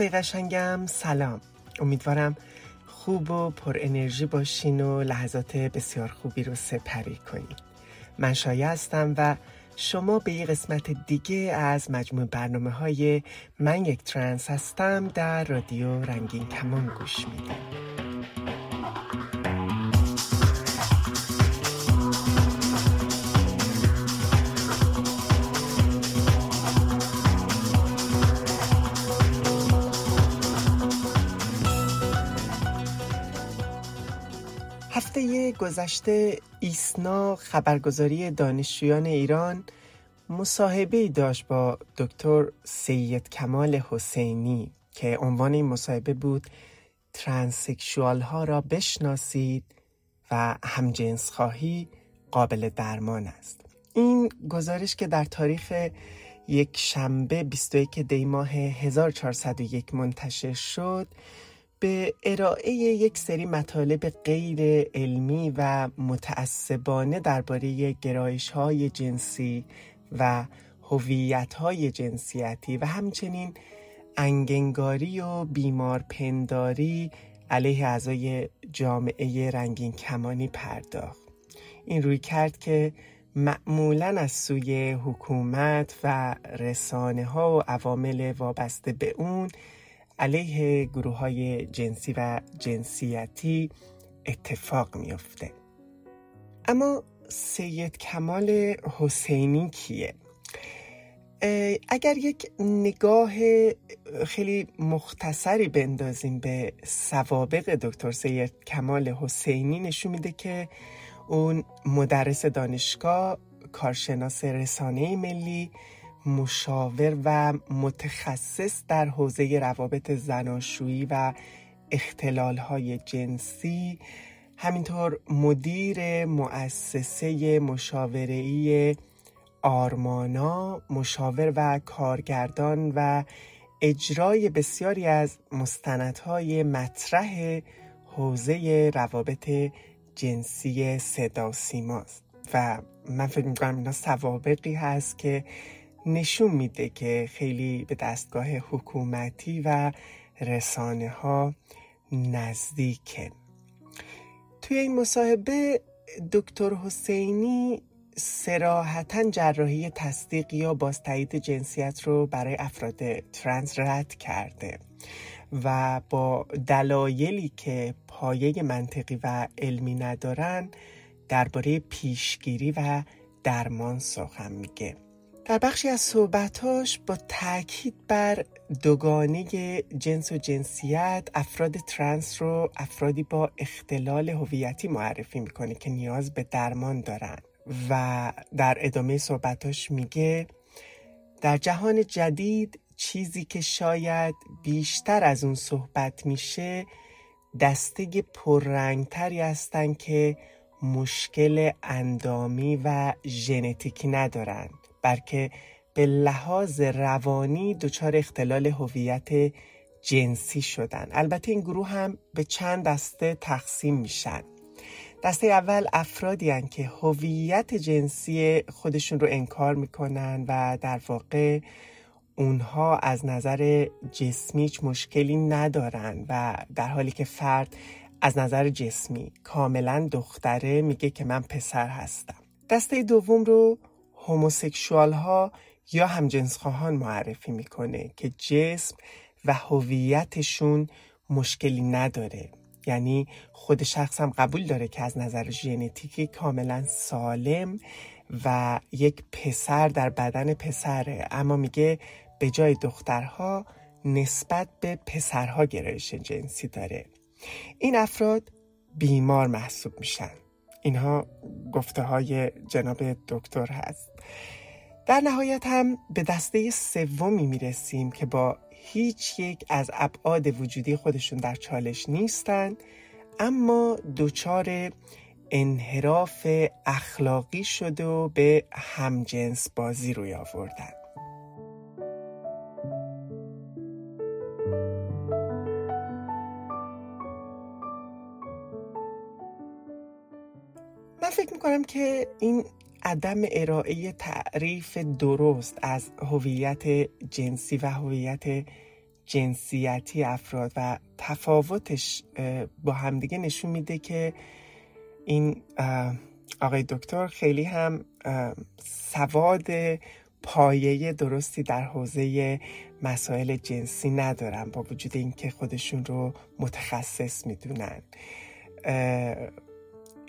دوست قشنگم. سلام. امیدوارم خوب و پر انرژی باشین و لحظات بسیار خوبی رو سپری کنین. من شایع هستم و شما به یه قسمت دیگه از مجموع برنامه های من یک ترنس هستم در رادیو رنگین کمان گوش میدم هفته گذشته ایسنا خبرگزاری دانشجویان ایران مصاحبه داشت با دکتر سید کمال حسینی که عنوان این مصاحبه بود ترانسکشوال ها را بشناسید و همجنس خواهی قابل درمان است. این گزارش که در تاریخ یک شنبه 21 دی ماه 1401 منتشر شد به ارائه یک سری مطالب غیر علمی و متعصبانه درباره گرایش های جنسی و هویت های جنسیتی و همچنین انگنگاری و بیمارپنداری علیه اعضای جامعه رنگین کمانی پرداخت. این روی کرد که معمولا از سوی حکومت و رسانه ها و عوامل وابسته به اون علیه گروه های جنسی و جنسیتی اتفاق میافته اما سید کمال حسینی کیه؟ اگر یک نگاه خیلی مختصری بندازیم به سوابق دکتر سید کمال حسینی نشون میده که اون مدرس دانشگاه کارشناس رسانه ملی مشاور و متخصص در حوزه روابط زناشویی و های جنسی همینطور مدیر مؤسسه مشاوره‌ای آرمانا مشاور و کارگردان و اجرای بسیاری از مستندهای مطرح حوزه روابط جنسی صدا سیماست. و من فکر می‌کنم اینا سوابقی هست که نشون میده که خیلی به دستگاه حکومتی و رسانه ها نزدیکه. توی این مصاحبه دکتر حسینی سراحتا جراحی تصدیق یا بازتایید جنسیت رو برای افراد ترنس رد کرده و با دلایلی که پایه منطقی و علمی ندارن درباره پیشگیری و درمان سخن میگه. در بخشی از صحبتاش با تاکید بر دوگانه جنس و جنسیت افراد ترنس رو افرادی با اختلال هویتی معرفی می‌کنه که نیاز به درمان دارن. و در ادامه صحبتاش میگه در جهان جدید چیزی که شاید بیشتر از اون صحبت میشه دسته پررنگتری هستن که مشکل اندامی و ژنتیکی ندارند بلکه به لحاظ روانی دچار اختلال هویت جنسی شدن. البته این گروه هم به چند دسته تقسیم میشن. دسته اول افرادی هن که هویت جنسی خودشون رو انکار می‌کنن و در واقع اونها از نظر جسمی هیچ مشکلی ندارن و در حالی که فرد از نظر جسمی کاملا دختره میگه که من پسر هستم. دسته دوم رو هوموسکشوال ها یا همجنسخواهان معرفی می‌کنه که جسم و هویتشون مشکلی نداره. یعنی خود شخص هم قبول داره که از نظر ژنتیکی کاملا سالم و یک پسر در بدن پسره. اما میگه به جای دخترها نسبت به پسرها گرایش جنسی داره. این افراد بیمار محسوب میشن. اینها گفته های جناب دکتر هست. در نهایت هم به دسته سومی می‌رسیم که با هیچ یک از ابعاد وجودی خودشون در چالش نیستند اما دچار انحراف اخلاقی شده و به همجنس بازی روی آوردن. فکر می‌کنم که این عدم ارائه تعریف درست از هویت جنسی و هویت جنسیتی افراد و تفاوتش با همدیگه نشون میده که این آقای دکتر خیلی هم سواد پایه درستی در حوزه مسائل جنسی ندارن با وجود اینکه خودشون رو متخصص می‌دونن.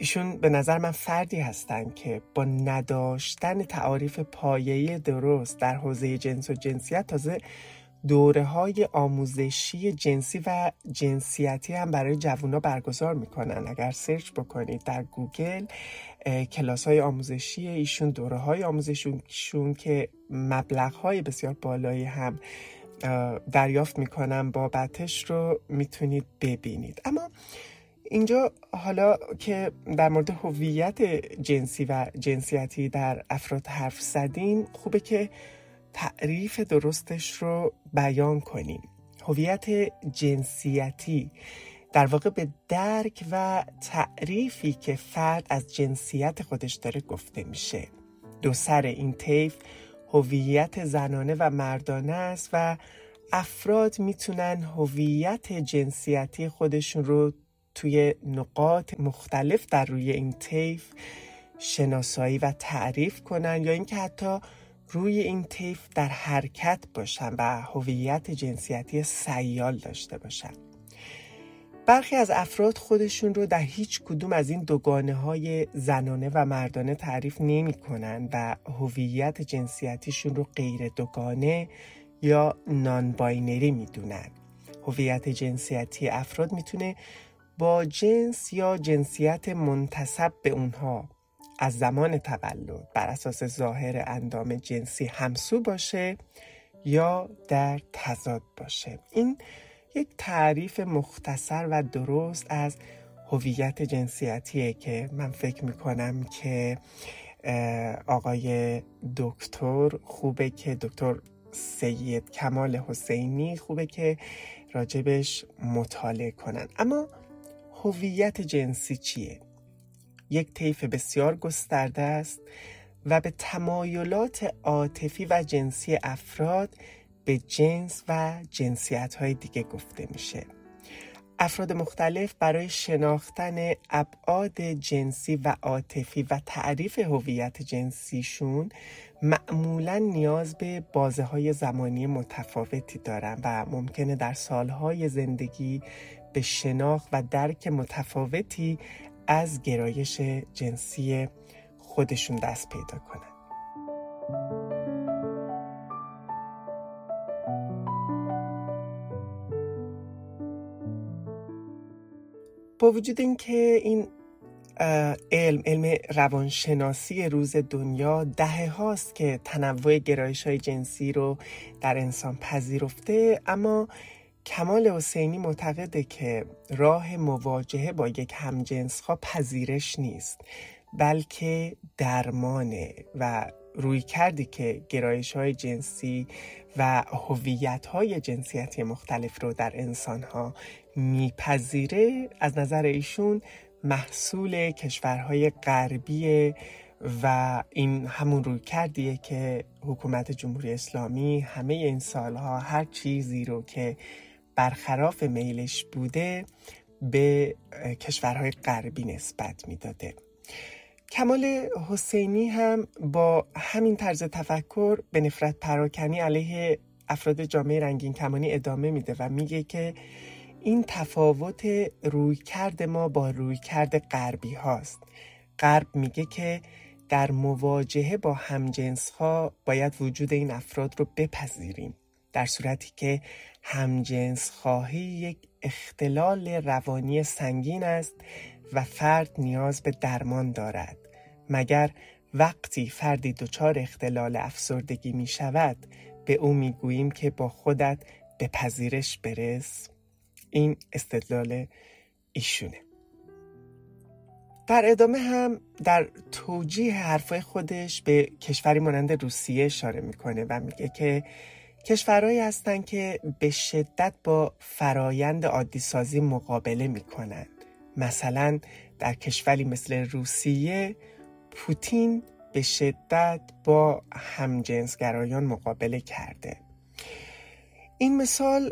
ایشون به نظر من فردی هستن که با نداشتن تعاریف پایه درست در حوزه جنس و جنسیت تازه دوره های آموزشی جنسی و جنسیتی هم برای جوونا برگزار می‌کنن. اگر search بکنید در گوگل کلاس های آموزشی ایشون دوره های آموزشیشون که مبلغ های بسیار بالایی هم دریافت می‌کنن بابتش رو می‌تونید ببینید. اما اینجا حالا که در مورد هویت جنسی و جنسیتی در افراد حرف زدیم خوبه که تعریف درستش رو بیان کنیم. هویت جنسیتی در واقع به درک و تعریفی که فرد از جنسیت خودش داره گفته میشه. دو سر این طیف هویت زنانه و مردانه است و افراد می‌تونن هویت جنسیتی خودشون رو توی نقاط مختلف در روی این طیف شناسایی و تعریف کنن یا اینکه حتی روی این طیف در حرکت باشن و هویت جنسیتی سیال داشته باشن. برخی از افراد خودشون رو در هیچ کدوم از این دوگانه های زنانه و مردانه تعریف نمی کنن و هویت جنسیتیشون رو غیر دوگانه یا non-binary می‌دونن. هویت جنسیتی افراد می‌تونه با جنس یا جنسیت منتسب به اونها. از زمان تولد بر اساس ظاهر اندام جنسی همسو باشه یا در تضاد باشه. این یک تعریف مختصر و درست از هویت جنسیتیه که من فکر می‌کنم که آقای دکتر خوبه که دکتر سید کمال حسینی خوبه که راجبش مطالعه کنن. اما هویت جنسی چیه؟ یک طیف بسیار گسترده است و به تمایلات عاطفی و جنسی افراد به جنس و جنسیت های دیگه گفته میشه افراد مختلف برای شناختن ابعاد جنسی و عاطفی و تعریف هویت جنسیشون معمولا نیاز به بازه های زمانی متفاوتی دارن و ممکنه در سالهای زندگی به شناخت و درک متفاوتی از گرایش جنسی خودشون دست پیدا کنن. با وجود اینکه این علم علم روانشناسی روز دنیا دهه هاست که تنوع گرایش های جنسی رو در انسان پذیرفته. اما کمال حسینی معتقده که راه مواجهه با یک همجنس ها پذیرش نیست بلکه درمانه و روی کردی که گرایش های جنسی و هویت های جنسیتی مختلف رو در انسان ها میپذیره. از نظر ایشون محصول کشورهای غربی و این همون روی کردیه که حکومت جمهوری اسلامی همه این سالها هر چیزی رو که برخلاف میلش بوده به کشورهای غربی نسبت می‌داده. کمال حسینی هم با همین طرز تفکر به نفرت پراکنی علیه افراد جامعه رنگین کمانی ادامه میده و میگه که این تفاوت روی کرد ما با روی کرد غربی هاست. غرب میگه که در مواجهه با همجنس ها باید وجود این افراد رو بپذیریم در صورتی که همجنس خواهی یک اختلال روانی سنگین است و فرد نیاز به درمان دارد. مگر وقتی فردی دچار اختلال افسردگی می شود به او می گوییم که با خودت به پذیرش برس؟ این استدلال ایشونه. در ادامه هم در توجیه حرفای خودش به کشوری مانند روسیه اشاره می‌کنه و میگه که کشورهایی هستند که به شدت با فرایند عادی مقابله می‌کنند. مثلا در کشوری مثل روسیه پوتین به شدت با همجنسگرایان مقابله کرده. این مثال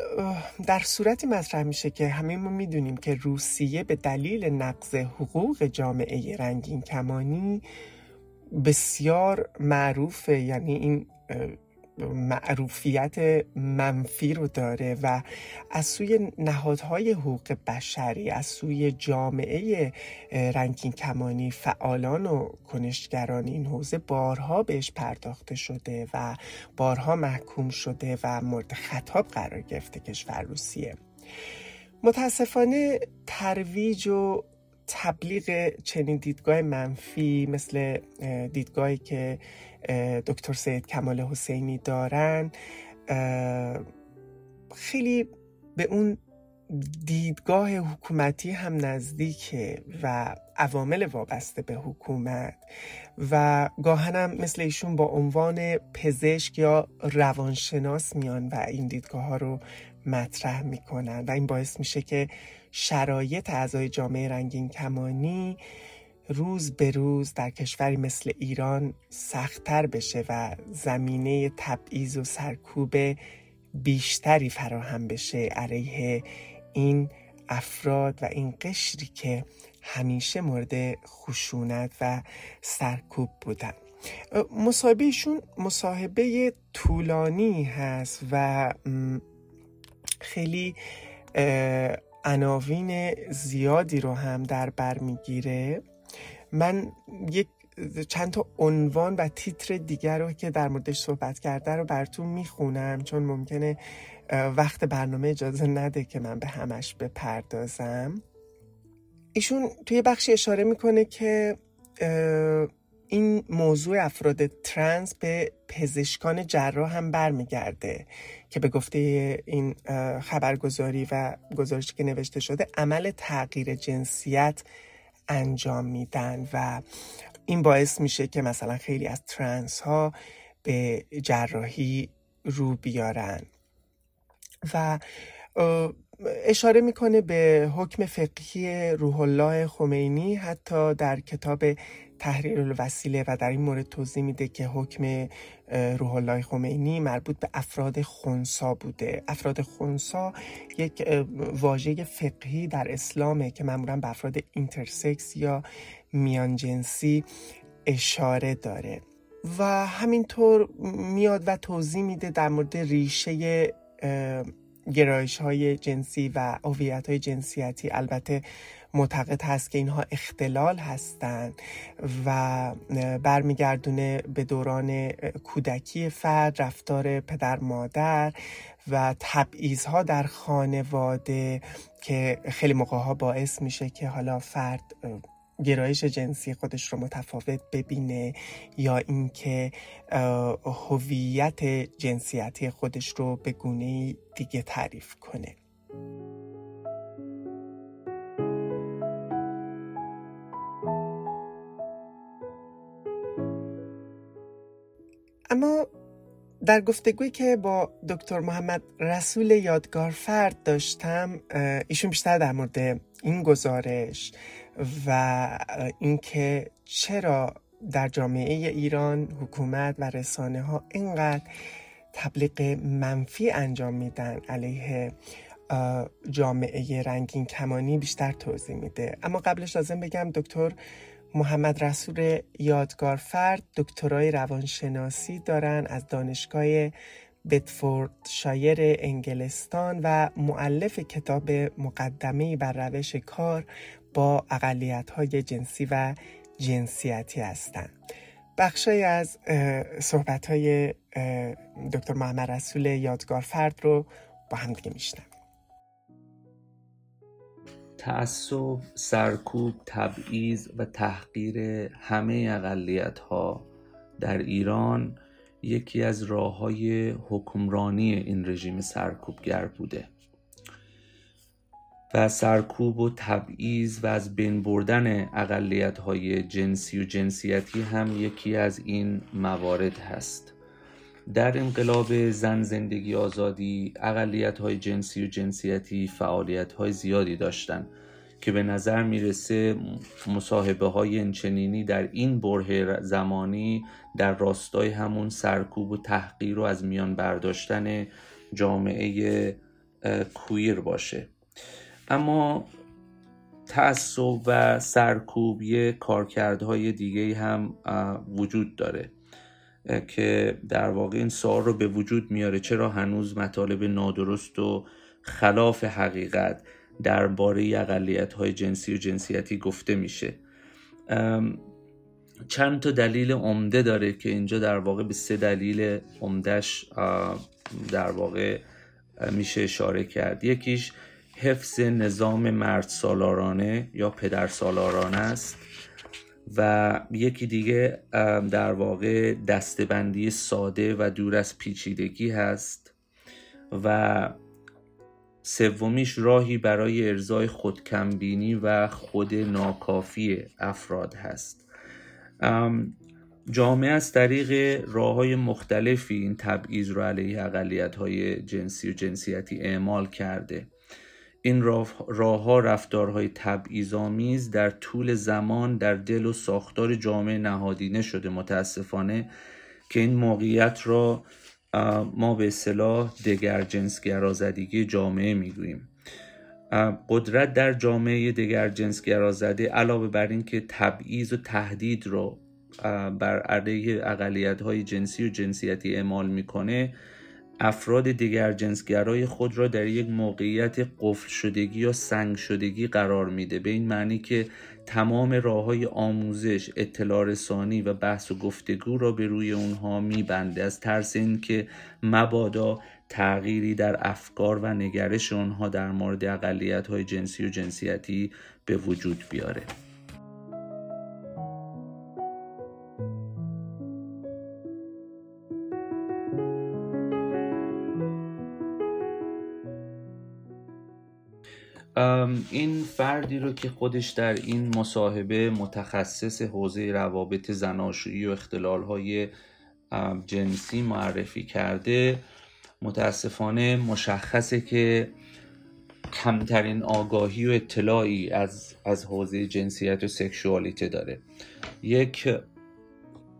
در صورتی مطرح میشه که همه ما می‌دونیم که روسیه به دلیل نقض حقوق جامعه رنگین کمانی بسیار معروفه. یعنی این معروفیت منفی رو داره و از سوی نهادهای حقوق بشری از سوی جامعه رنگین کمانی فعالان و کنشگران این حوزه بارها بهش پرداخته شده و بارها محکوم شده و مورد خطاب قرار گرفته کشور روسیه. متاسفانه ترویج و تبلیغ چنین دیدگاه منفی مثل دیدگاهی که دکتر سید کمال حسینی دارن. خیلی به اون دیدگاه حکومتی هم نزدیکه و عوامل وابسته به حکومت و گاهنم مثل ایشون با عنوان پزشک یا روانشناس میان و این دیدگاه ها رو مطرح می‌کنن. و این باعث میشه که شرایط اعضای جامعه رنگین کمانی روز به روز در کشوری مثل ایران سختتر بشه و زمینه تبعیض و سرکوب بیشتری فراهم بشه علیه این افراد و این قشری که همیشه مورد خشونت و سرکوب بودن. مصاحبهشون مصاحبه طولانی هست و خیلی عناوین زیادی رو هم در بر می‌گیره. من یک چند تا عنوان و تیتر دیگر رو که در موردش صحبت کرده رو براتون می‌خونم چون ممکنه وقت برنامه اجازه نده که من به همش بپردازم. ایشون توی بخشی اشاره می‌کنه که این موضوع افراد ترنس به پزشکان جراح هم برمیگرده که به گفته این خبرگزاری و گزارشی که نوشته شده عمل تغییر جنسیت انجام میدن و این باعث میشه که مثلا خیلی از ترنس ها به جراحی رو بیارن. و اشاره می‌کنه به حکم فقهی روح الله خمینی حتی در کتاب تحریر الوسیله و در این مورد توضیح میده که حکم روح الله خمینی مربوط به افراد خونسا بوده. افراد خونسا یک واژه فقهی در اسلامه که معمولا به افراد اینترسکس یا میان جنسی اشاره داره. و همینطور میاد و توضیح میده در مورد ریشه گرایش های جنسی و هویت های جنسیتی. البته معتقد هست که اینها اختلال هستند و برمیگردونه به دوران کودکی فرد رفتار پدر مادر و تبعیض ها در خانواده که خیلی موقع ها باعث میشه که حالا فرد گرایش جنسی خودش رو متفاوت ببینه یا اینکه هویت جنسیتی خودش رو به گونه دیگه تعریف کنه. در گفتگویی که با دکتر محمد رسول یادگار فرد داشتم ایشون بیشتر در مورد این گزارش و اینکه چرا در جامعه ایران حکومت و رسانه ها اینقدر تبلیغ منفی انجام میدن علیه جامعه رنگین کمانی بیشتر توضیح میده. اما قبلش لازم بگم دکتر محمد رسول یادگار فرد دکترای روانشناسی دارن از دانشگاه بتفورد شایر انگلستان و معلف کتاب مقدمه بر روش کار با اقلیت های جنسی و جنسیتی هستند. بخشای از صحبت های دکتر محمد رسول یادگار فرد رو با هم دیگه میشنم تعصب، سرکوب، تبعیض و تحقیر همه اقلیت ها در ایران یکی از راه های حکمرانی این رژیم سرکوبگر بوده و سرکوب و تبعیض و از بین بردن اقلیت های جنسی و جنسیتی هم یکی از این موارد هست. در انقلاب زن زندگی آزادی اقلیت های جنسی و جنسیتی فعالیت های زیادی داشتند که به نظر می‌رسه مصاحبه های انچنینی در این بره زمانی در راستای همون سرکوب و تحقیر و از میان برداشتن جامعه کویر باشه. اما تعصب و سرکوبی کارکردهای دیگه هم وجود داره. که در واقع این سوال رو به وجود میاره. چرا هنوز مطالب نادرست و خلاف حقیقت درباره اقلیت های جنسی و جنسیتی گفته میشه؟ چند تا دلیل عمده داره که اینجا در واقع به سه دلیل عمدهش در واقع میشه اشاره کرد. یکیش حفظ نظام مرد سالارانه یا پدر سالارانه است. و یکی دیگه در واقع دستبندی ساده و دور از پیچیدگی هست و سومیش راهی برای ارزای خودکمبینی و خود ناکافی افراد هست. جامعه از طریق راه های مختلفی این تبعیض رو علیه اقلیت های جنسی و جنسیتی اعمال کرده. این راه ها رفتارهای تبعیض‌آمیز در طول زمان در دل و ساختار جامعه نهادینه شده متاسفانه که این موقعیت را ما به اصطلاح دگر جنسگرازدگی جامعه می‌گوییم. قدرت در جامعه دگر جنسگرازده علاوه بر اینکه تبعیض و تهدید را بر علیه اقلیت های جنسی و جنسیتی اعمال می‌کنه افراد دیگر جنسگرای خود را در یک موقعیت قفل شدگی یا سنگ شدگی قرار میده. به این معنی که تمام راه های آموزش، اطلاع رسانی و بحث و گفتگو را به روی اونها میبنده. از ترس اینکه مبادا تغییری در افکار و نگرش اونها در مورد اقلیت های جنسی و جنسیتی به وجود بیاره. این فردی رو که خودش در این مصاحبه متخصص حوزه روابط زناشویی و اختلال های جنسی معرفی کرده متاسفانه مشخصه که کمترین آگاهی و اطلاعی از, از حوزه جنسیت و سکشوالیته داره. یک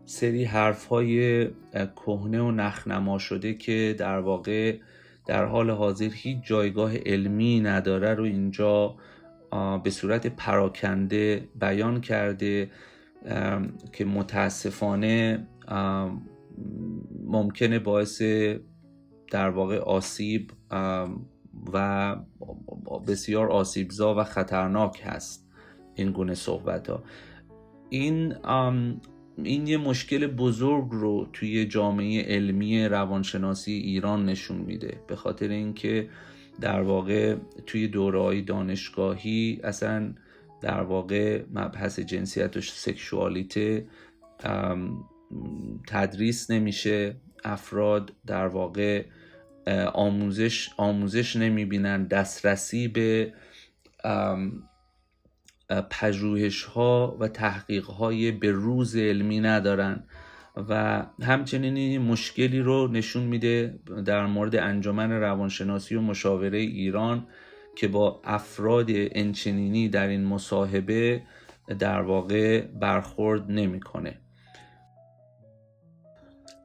سری حرف های کهنه و نخنما شده که در واقع در حال حاضر هیچ جایگاه علمی نداره رو اینجا به صورت پراکنده بیان کرده که متاسفانه ممکنه باعث در واقع آسیب و بسیار آسیبزا و خطرناک هست این گونه صحبت ها این این یه مشکل بزرگ رو توی جامعه علمی روانشناسی ایران نشون میده. به خاطر اینکه در واقع توی دورهای دانشگاهی اصلا در واقع مبحث جنسیت و سکشوالیته تدریس نمیشه. افراد در واقع آموزش آموزش نمی‌بینن. دسترسی به پژوهش ها و تحقیق های به روز علمی ندارن و همچنین این مشکلی رو نشون میده در مورد انجمن روانشناسی و مشاوره ایران که با افراد انچنینی در این مصاحبه در واقع برخورد نمی‌کنه.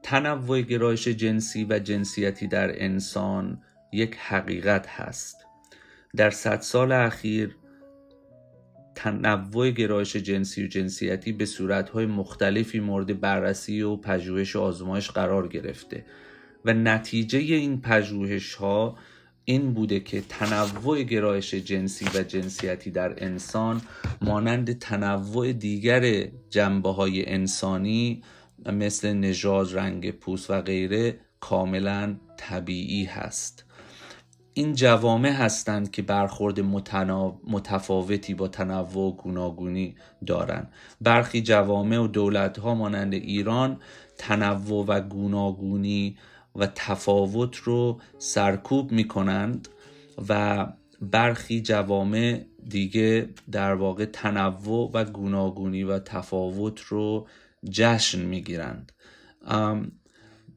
تنوع گرایش جنسی و جنسیتی در انسان یک حقیقت هست در صد سال اخیر تنوع گرایش جنسی و جنسیتی به صورتهای مختلفی مورد بررسی و پژوهش و آزمایش قرار گرفته و نتیجه این پژوهش ها این بوده که تنوع گرایش جنسی و جنسیتی در انسان مانند تنوع دیگر جنبه های انسانی مثل نژاد، رنگ پوست و غیره کاملا طبیعی هست. این جوامع هستند که برخورد متفاوتی با تنوع و گوناگونی دارند. برخی جوامع و دولت ها مانند ایران تنوع و گوناگونی و تفاوت رو سرکوب می کنند و برخی جوامع دیگه در واقع تنوع و گوناگونی و تفاوت رو جشن می‌گیرند.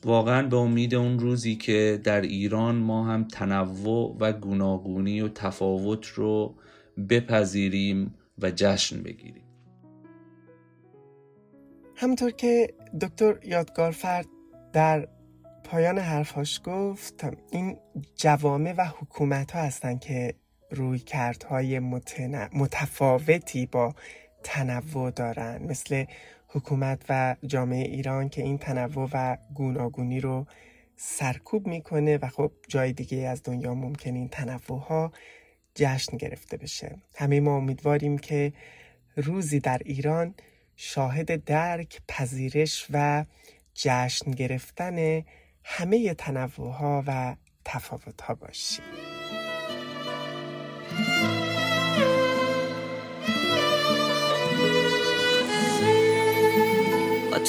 واقعا به امید اون روزی که در ایران ما هم تنوع و گوناگونی و تفاوت رو بپذیریم و جشن بگیریم. همطور که دکتر یادگارفرد در پایان حرفاش گفت این جوامع و حکومت ها هستن که روی کردهای متفاوتی با تنوع دارن. مثل حکومت و جامعه ایران که این تنوع و گوناگونی رو سرکوب می‌کنه و خب جای دیگه از دنیا ممکن این تنوع ها جشن گرفته بشه. همه ما امیدواریم که روزی در ایران شاهد درک پذیرش و جشن گرفتن همه تنوع ها و تفاوت ها باشیم.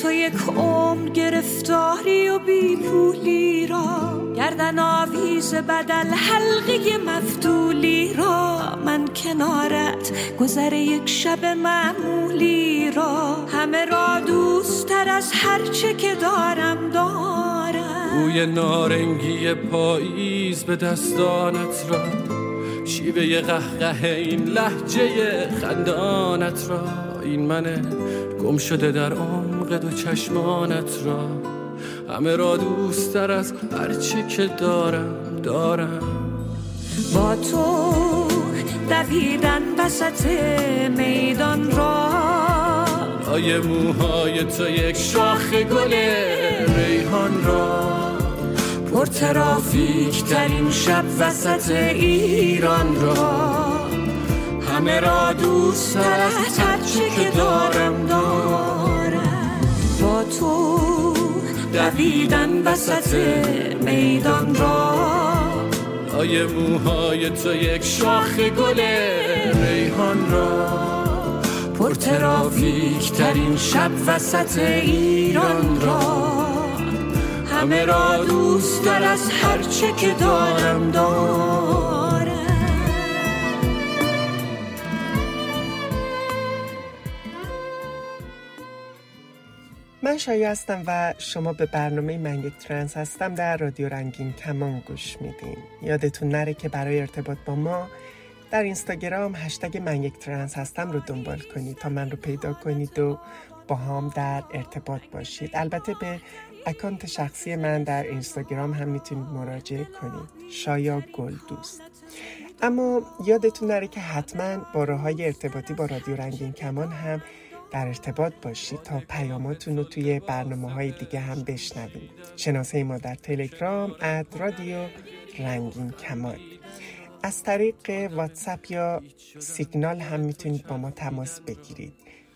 تو یک عمر گرفتاری و بیپولی را گردن آویز بدل حلقه مفتولی را. من کنارت گذر یک شب معمولی را. همه را دوستتر از هرچه که دارم دارم. بوی نارنگی پاییز به دستانت را شیوه قهقه این لحجه خندانت را. این منه گم شده در عمق دو چشمانت را همه را دوستتر از هرچی که دارم دارم. با تو دویدن وسط میدان را آیه موهای تو یک شاخ گل ریحان را. پر ترافیک ترین شب وسط ایران را. همه را دوست از هرچی که دارم دارم. دویدن وسط میدان را. آیه موهای تو یک شاخ گل ریحان را. پر ترافیک ترین شب وسط ایران را. همه را دوست در از هرچه که دارم دارم من شایا هستم و شما به برنامه من یک ترنس هستم در رادیو رنگین کمان گوش میدین. یادتون نره که برای ارتباط با ما در اینستاگرام هشتگ من یک ترنس هستم رو دنبال کنید تا من رو پیدا کنید و با هم در ارتباط باشید. البته به account شخصی من در اینستاگرام هم می‌تونید مراجعه کنید. شایا گل دوست. اما یادتون نره که حتما با های ارتباطی با رادیو رنگین کمان هم در ارتباط باشید تا پیاماتون رو توی برنامه های دیگه هم بشنوید شناسه ما در تلگرام اد رادیو رنگین کمان از طریق واتساپ یا سیگنال هم می‌تونید با ما تماس بگیرید.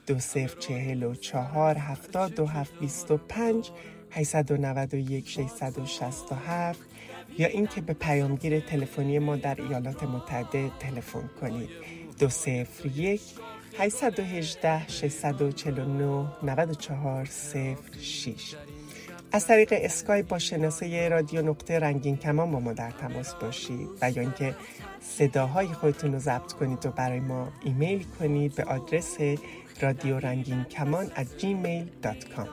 دو صفر چهل و چهار هفتاد دو هفت بیست و پنج و یک و هفت یا اینکه به پیامگیر تلفنی ما در ایالات متحده تلفن کنید. دو صفر یک 818 649 94 06 از طریق اسکای با شناسه رادیو نقطه رنگین کمان با ما در تماس باشید و یا اینکه صداهای خودتون رو ضبط کنید و برای ما ایمیل کنید به آدرس رادیو رنگین کمان at gmail.com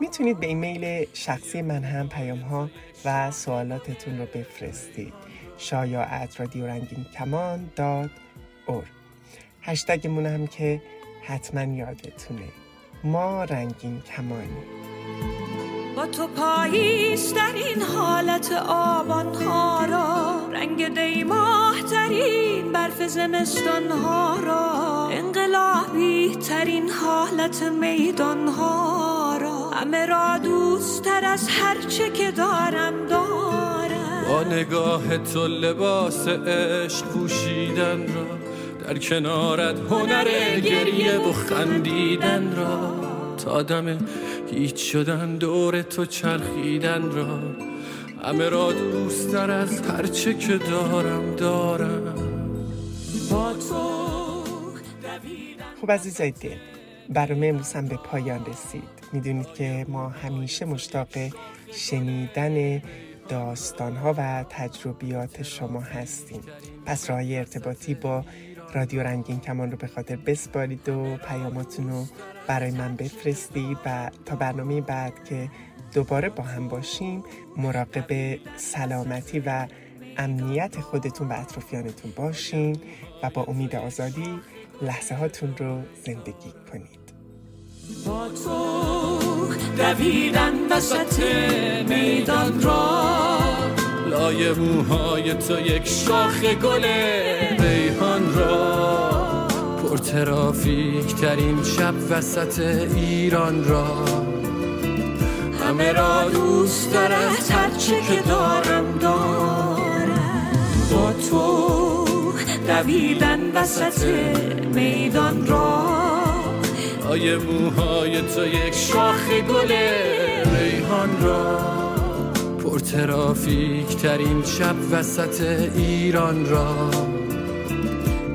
می‌تونید به ایمیل شخصی من هم پیام ها و سوالاتتون رو بفرستید. شایا ات رادیو رنگین کمان داد هشتگمون هم که حتما یادتونه. ما رنگین کمانی با تو پاییز در این حالت آبان ها را رنگ دیماه ترین برف زمستان ها را انقلابی ترین حالت میدان ها را. همه را دوست تر از هرچه که دارم دارم. با نگاه تو لباس عشق پوشیدن را. در کنارت هنر گریه و خندیدن را. تا دم هیچ شدن دور تو چرخیدن را. همه را دوست در از هرچه که دارم دارم. با تو خب عزیزای دل برنامه امروز به پایان رسید. می‌دونید که ما همیشه مشتاق شنیدن داستانها و تجربیات شما هستیم. پس راه ارتباطی با رادیو رنگین کمان رو به خاطر بسپارید و پیاماتون رو برای من بفرستید و تا برنامه بعد که دوباره با هم باشیم مراقب سلامتی و امنیت خودتون و اطرافیانتون باشین و با امید آزادی لحظه هاتون رو زندگی کنید. با تو دویدن وسط میدان را لای موهای تو یک شاخ گل ریحان را پر ترافیک ترین شب وسط ایران را. همه را دوست دارد هرچه که دارم دارم با تو دویدن وسط میدان را. لای موهای تو یک شاخ گل ریحان را پر ترافیک ترین شب وسط ایران را.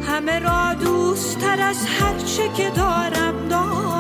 همه را دوست تر از هرچه که دارم دارم